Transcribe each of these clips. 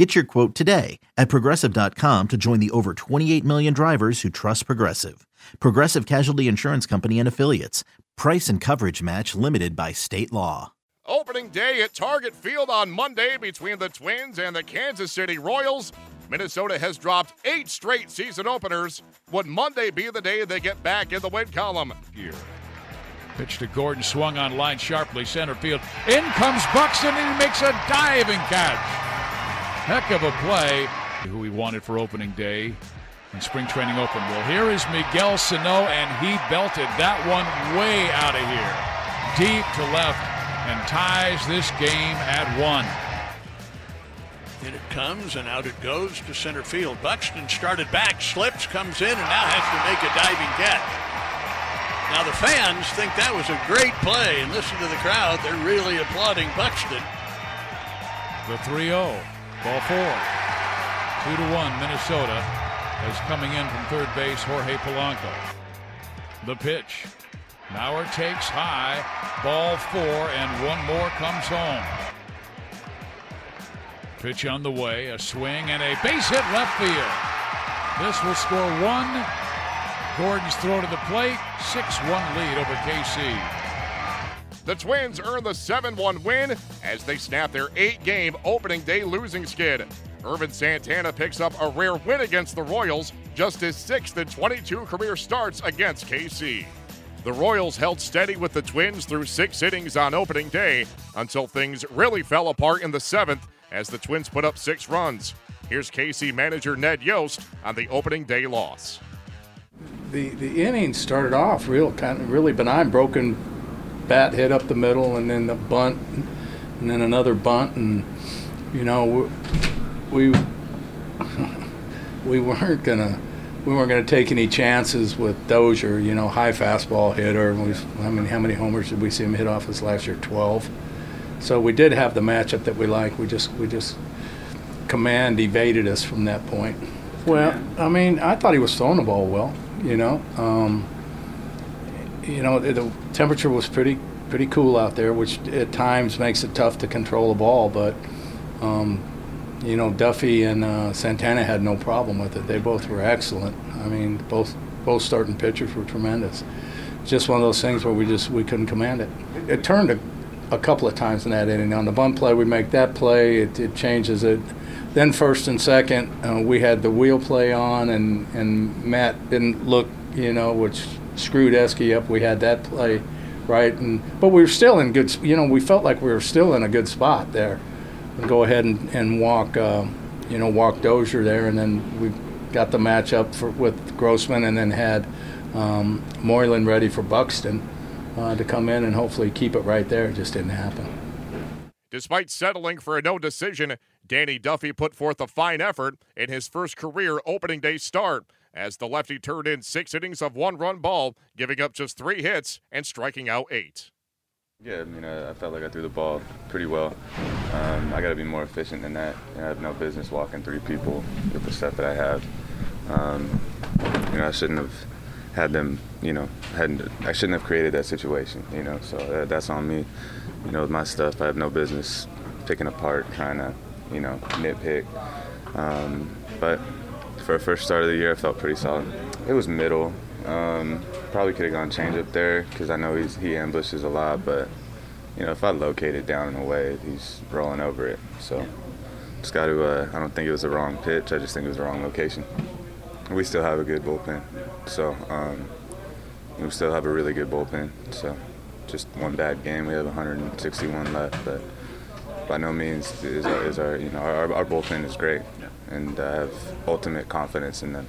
Get your quote today at progressive.com to join the over 28 million drivers who trust Progressive. Progressive Casualty Insurance Company and Affiliates. Price and coverage match limited by state law. Opening day at Target Field on Monday between the Twins and the Kansas City Royals. Minnesota has dropped eight straight season openers. Would Monday be the day they get back in the win column? Here. Pitch to Gordon, swung on line sharply, center field. In comes Buxton, and he makes a diving catch. Heck of a play. Who we wanted for opening day and spring training open. Well, here is Miguel Sano, and he belted that one way out of here. Deep to left and ties this game at one. In it comes, and out it goes to center field. Buxton started back, slips, comes in, and now has to make a diving catch. Now the fans think that was a great play, and listen to the crowd. They're really applauding Buxton. The 3 0. Ball four. Two to one, Minnesota is coming in from third base, Jorge Polanco. The pitch. Mauer takes high. Ball four, and one more comes home. Pitch on the way, a swing, and a base hit left field. This will score one. Gordon's throw to the plate, 6 1 lead over KC. The Twins earn the 7 1 win as they snap their eight game opening day losing skid. Ervin Santana picks up a rare win against the Royals, just his sixth in 22 career starts against KC. The Royals held steady with the Twins through six innings on opening day until things really fell apart in the seventh as the Twins put up six runs. Here's KC manager Ned Yost on the opening day loss. The the innings started off real kind of really benign, broken bat hit up the middle, and then the bunt, and then another bunt, and you know we we weren't gonna we weren't gonna take any chances with Dozier. You know, high fastball hitter. We, I mean, how many homers did we see him hit off us last year? Twelve. So we did have the matchup that we like. We just we just command evaded us from that point. Well, I mean, I thought he was throwing the ball well. You know. Um, you know, the temperature was pretty pretty cool out there, which at times makes it tough to control the ball. But um, you know, Duffy and uh, Santana had no problem with it. They both were excellent. I mean, both both starting pitchers were tremendous. Just one of those things where we just we couldn't command it. It turned a, a couple of times in that inning. On the bunt play, we make that play. It, it changes it. Then first and second, uh, we had the wheel play on, and and Matt didn't look, you know, which screwed Eske up. We had that play right, and but we were still in good. You know, we felt like we were still in a good spot there. And go ahead and, and walk, uh, you know, walk Dozier there, and then we got the match up for, with Grossman, and then had um, Moylan ready for Buxton uh, to come in and hopefully keep it right there. It just didn't happen. Despite settling for a no decision, Danny Duffy put forth a fine effort in his first career opening day start as the lefty turned in six innings of one run ball, giving up just three hits and striking out eight. Yeah, I mean, I, I felt like I threw the ball pretty well. Um, I got to be more efficient than that. I have no business walking three people with the stuff that I have. Um, you know, I shouldn't have had them. You know, hadn't I shouldn't have created that situation. You know, so that, that's on me. You know, with my stuff, I have no business picking apart, trying to, you know, nitpick. Um, but for a first start of the year, I felt pretty solid. It was middle. Um, probably could have gone change up there because I know he's, he ambushes a lot, but you know if I locate it down and away, he's rolling over it. So just got to. Uh, I don't think it was the wrong pitch. I just think it was the wrong location. We still have a good bullpen, so um, we still have a really good bullpen. So just one bad game. We have 161 left, but by no means is our, is our you know our, our bullpen is great and I have ultimate confidence in them.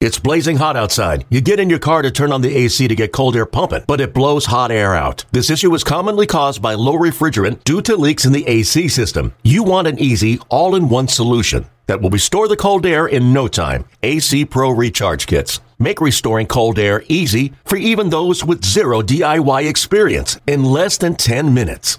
It's blazing hot outside. You get in your car to turn on the AC to get cold air pumping, but it blows hot air out. This issue is commonly caused by low refrigerant due to leaks in the AC system. You want an easy, all in one solution. that will restore the cold air in no time. AC Pro Recharge Kits. Make restoring cold air easy for even those with zero DIY experience in less than 10 minutes.